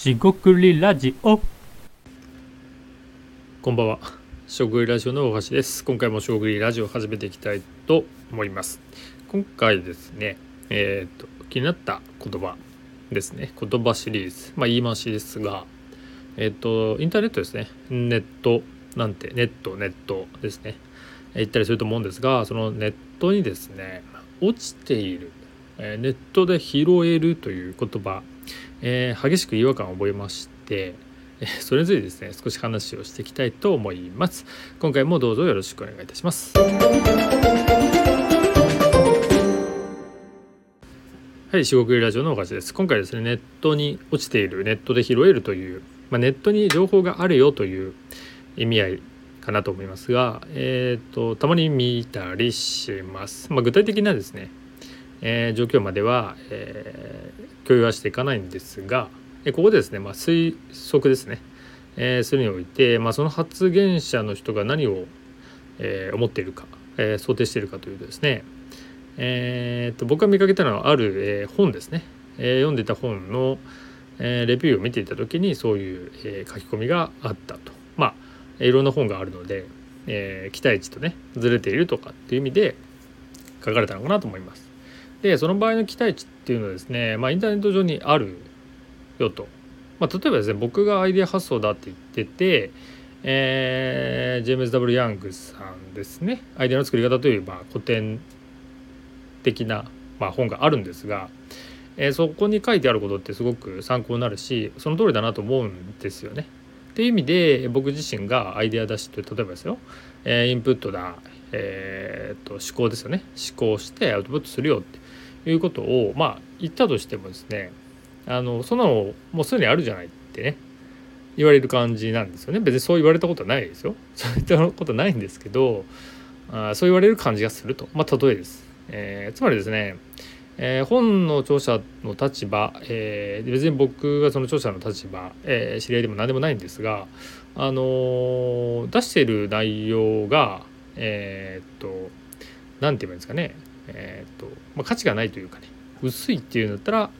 しごくりラジオこんばんは。しょぐりラジオの大橋です。今回もしょぐりラジオを始めていきたいと思います。今回ですね、えっ、と、気になった言葉ですね。言葉シリーズ。まあ言い回しですが、えっ、と、インターネットですね。ネットなんて、ネット、ネットですね。言ったりすると思うんですが、そのネットにですね、落ちている、えネットで拾えるという言葉、えー激しく違和感を覚えまして、えーそれについてですね少し話をしていきたいと思います。今回もどうぞよろしくお願いいたします。はい四国ラジオのおかしです。今回ですねネットに落ちているネットで拾えるという、まあ、ネットに情報があるよという意味合いかなと思いますが、えー、とたまに見たりします、まあ、具体的なですね、えー状況までは、えー共有はしていかないんですがえここでですね、まあ、推測ですね、えーするにおいて、まあ、その発言者の人が何を、えー思っているか、えー想定しているかというとですね、えーと僕が見かけたのはある、えー本ですね、えー読んでいた本の、えーレビューを見ていた時にそういう、えー書き込みがあったと。まあいろんな本があるので、えー期待値とねずれているとかっていう意味で書かれたのかなと思います。でその場合の期待値っていうのはですね、まあ、インターネット上にあるよと、まあ、例えばですね僕がアイデア発想だって言ってて、えージェームズ・ W・ ヤングさんですね。アイデアの作り方というまあ古典的な、まあ、本があるんですが、えーそこに書いてあることってすごく参考になるしその通りだなと思うんですよね。っていう意味で僕自身がアイデア出しと例えばですよ、えーインプットだ、えー、と思考ですよね。思考してアウトプットするよって。いうことをまあ言ったとしてもですねあのそんなのもうすでにあるじゃないってね言われる感じなんですよね。別にそう言われたことはないですよ。そういったことはないんですけどあそう言われる感じがすると。まあ例えです、えーつまりですねえー本の著者の立場、えー別に僕がその著者の立場、えー知り合いでも何でもないんですが、あのー出している内容がえーっと何て言えばいいんですかね。えーっと、まあ、価値がないというかね薄いっていうんだったら、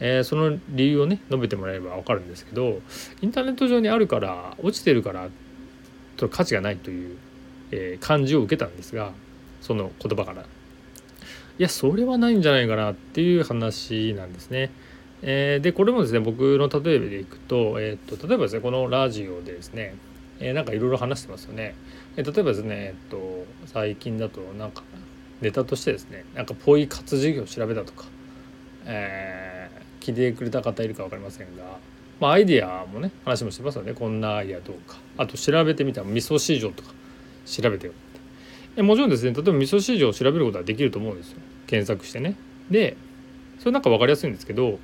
えーその理由をね述べてもらえれば分かるんですけどインターネット上にあるから落ちてるからと価値がないという、えー感じを受けたんですがその言葉から。いやそれはないんじゃないかなっていう話なんですね。えーでこれもですね僕の例えでいくと,、えー、と例えばですねこのラジオでですね、えーなんかいろいろ話してますよね。えー例えばですね、えっと最近だとなんかネタとしてですねなんかポイ活事業を調べたとか、えー聞いてくれた方いるか分かりませんが、まあ、アイデアもね話もしてますよね。こんなアイデアどうか。あと調べてみた。ら味噌市場とか調べてよって。もちろんですね。例えば味噌市場を調べることはできると思うんですよ。検索してね。でそれなんか分かりやすいんですけど、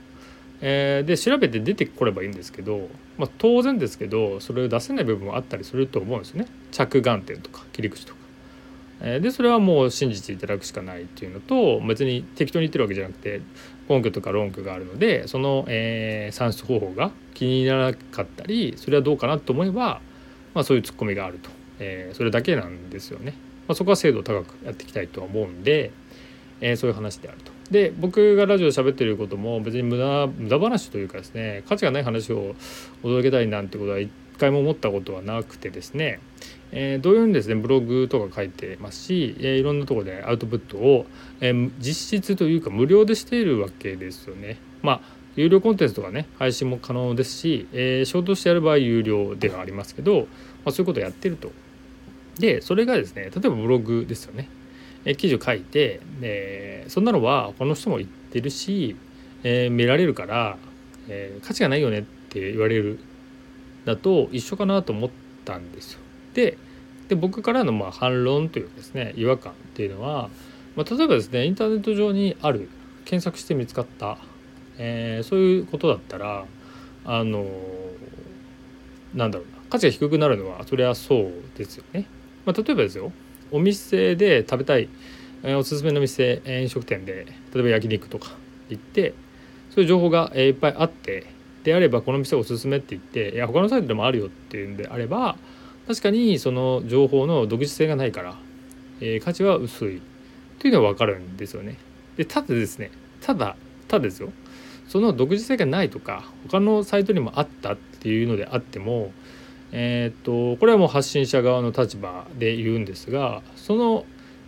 えーで調べて出てこればいいんですけど、まあ、当然ですけどそれを出せない部分もあったりすると思うんですよね。着眼点とか切り口とか。でそれはもう信じていただくしかないっていうのと別に適当に言ってるわけじゃなくて根拠とか論拠があるのでその、えー算出方法が気にならなかったりそれはどうかなと思えば、まあ、そういうツッコミがあると、えーそれだけなんですよね。まあ、そこは精度高くやっていきたいとは思うんで、えーそういう話であると。で僕がラジオで喋ってることも別に無駄無駄話というかですね価値がない話をお届けたいなんてことは一回も思ったことはなくてですね、えー同様にですねブログとか書いてますし、えーいろんなところでアウトプットを、えー実質というか無料でしているわけですよね。まあ有料コンテンツとかね配信も可能ですし、えーショートしてやる場合有料ではありますけど、まあ、そういうことをやってると。でそれがですね例えばブログですよね。えー記事を書いて、えーそんなのはこの人も言ってるし、えー見られるから、えー価値がないよねって言われるだと一緒かなと思ったんですよ。でで僕からのま反論というかですね違和感っていうのは、まあ、例えばですねインターネット上にある検索して見つかった、えーそういうことだったらあのなんだろうな価値が低くなるのはそれはそうですよね。まあ、例えばですよお店で食べたい、えーおすすめの店、飲食店で例えば焼肉とか行ってそういう情報が、えーいっぱいあってであればこの店おすすめって言っていや他のサイトでもあるよっていうんであれば確かにその情報の独自性がないから、えー価値は薄いというのは分かるんですよね。でただですねただただですよその独自性がないとか他のサイトにもあったっていうのであってもえー、っとこれはもう発信者側の立場で言うんですがその、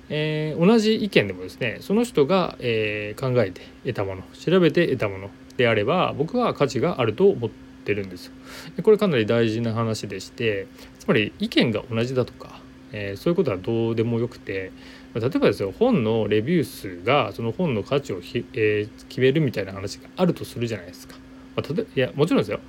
えー、同じ意見でもですねその人が、えー、考えて得たもの調べて得たものであれば僕は価値があると思っててるんですよ。でこれかなり大事な話でしてつまり意見が同じだとか、えそういうことはどうでもよくて例えばですよ本のレビュー数がその本の価値をひ、え決めるみたいな話があるとするじゃないですか。まあ、いやもちろんですよ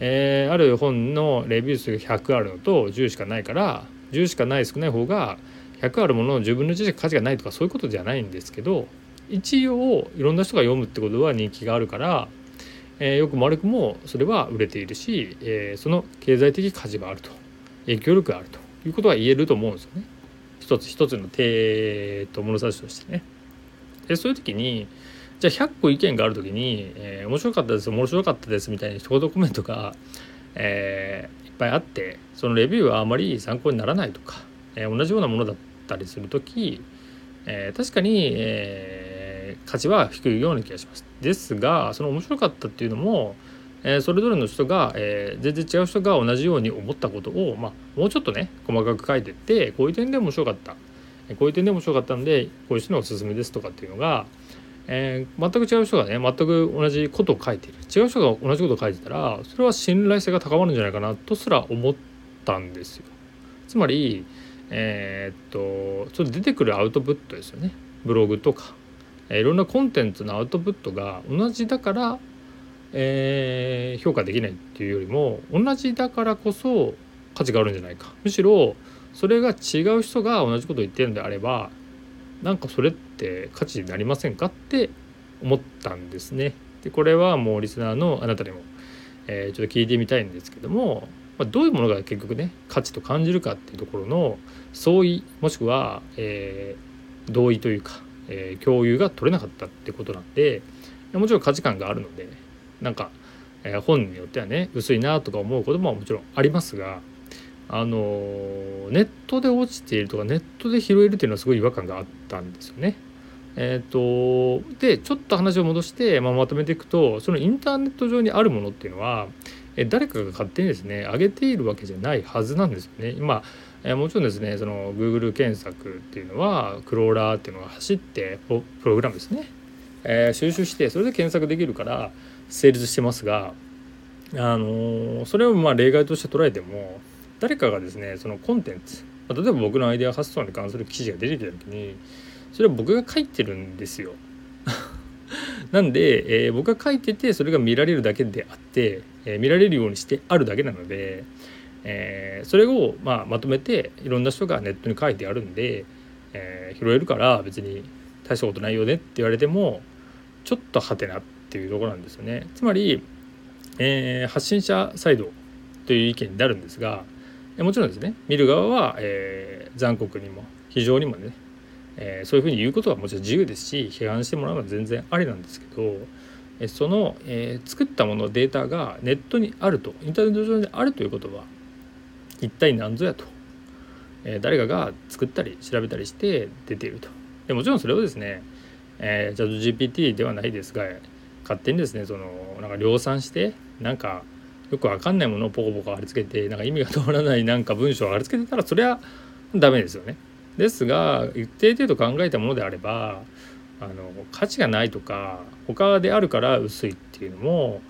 えー、ある本のレビュー数が100あるのと10しかないから10しかない少ない方が100あるものの10分の1しか価値がないとかそういうことじゃないんですけど一応いろんな人が読むってことは人気があるから、えー、よくも悪くもそれは売れているし、えー、その経済的価値があると影響力があるということは言えると思うんですよね。一つ一つの手と物差しとしてね。でそういう時にじゃあ100個意見がある時に、えー、面白かったです面白かったですみたいな一言コメントが、えー、いっぱいあってそのレビューはあまり参考にならないとか、えー、同じようなものだったりする時、え、確かに、えー、価値は低いような気がします。ですがその面白かったっていうのも、えー、それぞれの人が、えー、全然違う人が同じように思ったことを、まあ、もうちょっとね細かく書いてってこういう点で面白かったこういう点で面白かったんでこういう人のおすすめですとかっていうのがえー、全く違う人がね全く同じことを書いている違う人が同じことを書いてたらそれは信頼性が高まるんじゃないかなとすら思ったんですよ。つまりえー、っとちょっと出てくるアウトプットですよねブログとか、いろんなコンテンツのアウトプットが同じだから、えー、評価できないっていうよりも同じだからこそ価値があるんじゃないかむしろそれが違う人が同じことを言ってるんであればなんかそれって価値になりませんかって思ったんですね。でこれはもうリスナーのあなたにも、えー、ちょっと聞いてみたいんですけども、まあ、どういうものが結局ね価値と感じるかっていうところの相違もしくは、えー、同意というか、えー、共有が取れなかったってことなんでもちろん価値観があるのでなんか、えー、本によってはね薄いなとか思うことももちろんありますがあのネットで落ちているとかネットで拾えるっていうのはすごい違和感があったんですよね。えーと、でちょっと話を戻して、まあ、まとめていくとそのインターネット上にあるものっていうのは誰かが勝手にですね上げているわけじゃないはずなんですよね。今えもちろんですねその Google 検索っていうのはクローラーっていうのが走ってプログラムですね、えー、収集してそれで検索できるから成立してますが、あのー、それをまあ例外として捉えても誰かがですねそのコンテンツ例えば僕のアイデア発想に関する記事が出てきた時にそれは僕が書いてるんですよ。なんで、えー、僕が書いててそれが見られるだけであって、え、見られるようにしてあるだけなので、えー、それを、まあ、まとめていろんな人がネットに書いてあるんで、え拾えるから別に大したことないよねって言われてもちょっとはてなっていうところなんですよね。つまり、え発信者サイドという意見になるんですがもちろんですね見る側は、えー、残酷にも非常にもね、えー、そういうふうに言うことはもちろん自由ですし批判してもらうのは全然ありなんですけど、その、えー、作ったものデータがネットにあるとインターネット上にあるということは一体何ぞやと、え誰かが作ったり調べたりして出ているとでもちろんそれをですね、えー、チャット GPT ではないですが勝手にですねそのなんか量産してなんかよくわかんないものをポコポコ貼り付けてなんか意味が通らないなんか文章を貼り付けてたらそれはダメですよね。ですが一定程度考えたものであればあの価値がないとか他であるから薄いっていうのも、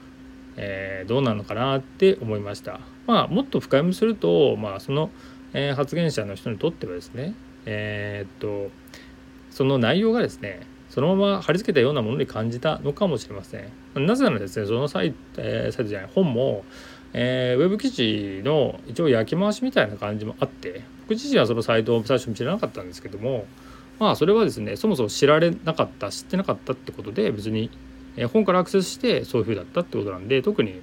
えー、どうなのかなって思いました。まあもっと深読みすると、まあ、その、えー、発言者の人にとってはですねえー、っとその内容がですねそのまま貼り付けたようなものに感じたのかもしれません。なぜならですねそのサイ,、えー、サイトじゃない本も、えー、ウェブ記事の一応焼き回しみたいな感じもあって僕自身はそのサイトを最初に知らなかったんですけどもまあそれはですねそもそも知られなかった知ってなかったってことで別に、え、本からアクセスしてそういう風だったってことなんで特に、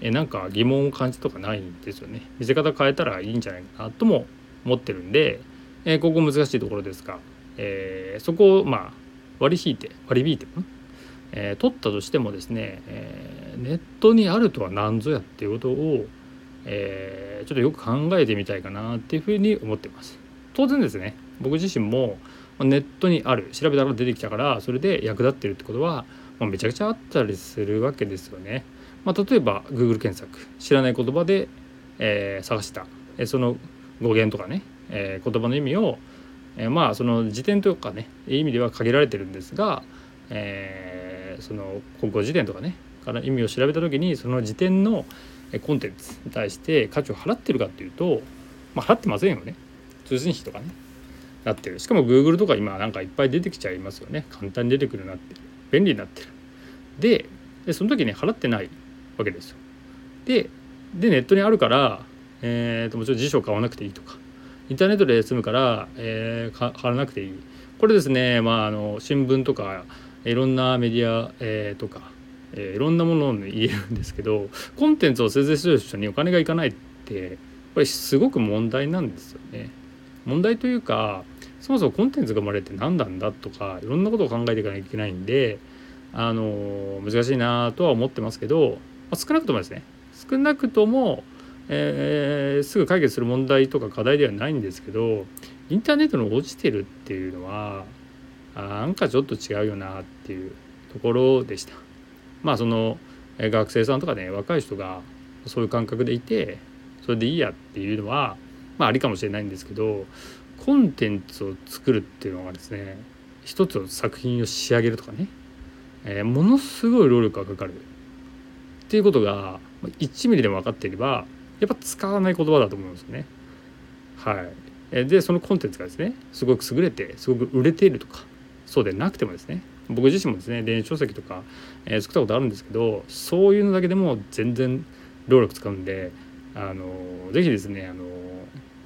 え、なんか疑問を感じとかないんですよね。見せ方変えたらいいんじゃないかなとも思ってるんで、え、ここ難しいところですが、えー、そこをまあ割り引いて割り引いて、えー、取ったとしてもですね、えー、ネットにあるとは何ぞやっていうことを、えー、ちょっとよく考えてみたいかなっていうふうに思ってます。当然ですね僕自身もネットにある調べたら出てきたからそれで役立ってるってことはまあ、めちゃくちゃあったりするわけですよね。まあ、例えば Google 検索知らない言葉で、えー、探した。その語源とかね、えー、言葉の意味を、えー、まあその辞典とかね意味では限られてるんですが、えー、その国語辞典とかねから意味を調べた時にその辞典のコンテンツに対して価値を払ってるかっていうと、まあ、払ってませんよね。通信費とかねなってる。しかも Google とか今なんかいっぱい出てきちゃいますよね。簡単に出てくるようになって。る便利になってる。でその時に払ってない。わけですよででネットにあるから、えー、ともちろん辞書を買わなくていいとかインターネットで済むから、えー、買わなくていいこれですねまああの新聞とかいろんなメディア、えー、とか、えー、いろんなものを言えるんですけどコンテンツを生成する人にお金がいかないってこれすごく問題なんですよね。問題というかそもそもコンテンツが生まれて何なんだとかいろんなことを考えていかなきゃいけないんであの難しいなとは思ってますけど、まあ、少なくともですね少なくとも、えー、すぐ解決する問題とか課題ではないんですけどインターネットの落ちてるっていうのはなんかちょっと違うよなっていうところでした。まあその学生さんとかね若い人がそういう感覚でいてそれでいいやっていうのは、まあ、ありかもしれないんですけどコンテンツを作るっていうのがですね一つの作品を仕上げるとかね、えー、ものすごい労力がかかるっていうことが1ミリでも分かっていればやっぱ使わない言葉だと思うんですよね。はい、でそのコンテンツがですねすごく優れてすごく売れているとかそうでなくてもですね僕自身もですね電子書籍とか、えー、作ったことあるんですけどそういうのだけでも全然労力使うんであのぜひですねあの、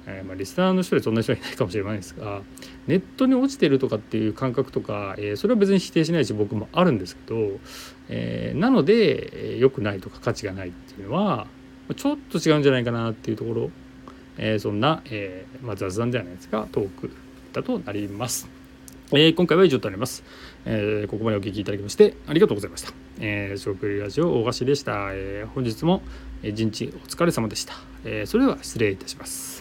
えー、まあ、リスナーの人でそんな人はいないかもしれないですがネットに落ちてるとかっていう感覚とか、えー、それは別に否定しないし僕もあるんですけど、えなので良、くないとか価値がないっていうのはちょっと違うんじゃないかなっていうところ、えそんな、えまあ、雑談ではないですがトークだとなります。え今回は以上となります、えここまでお聴きいただきましてありがとうございました。えー、食ラジオ大菓子でした。えー、本日も一日お疲れ様でした。えー、それでは失礼いたします。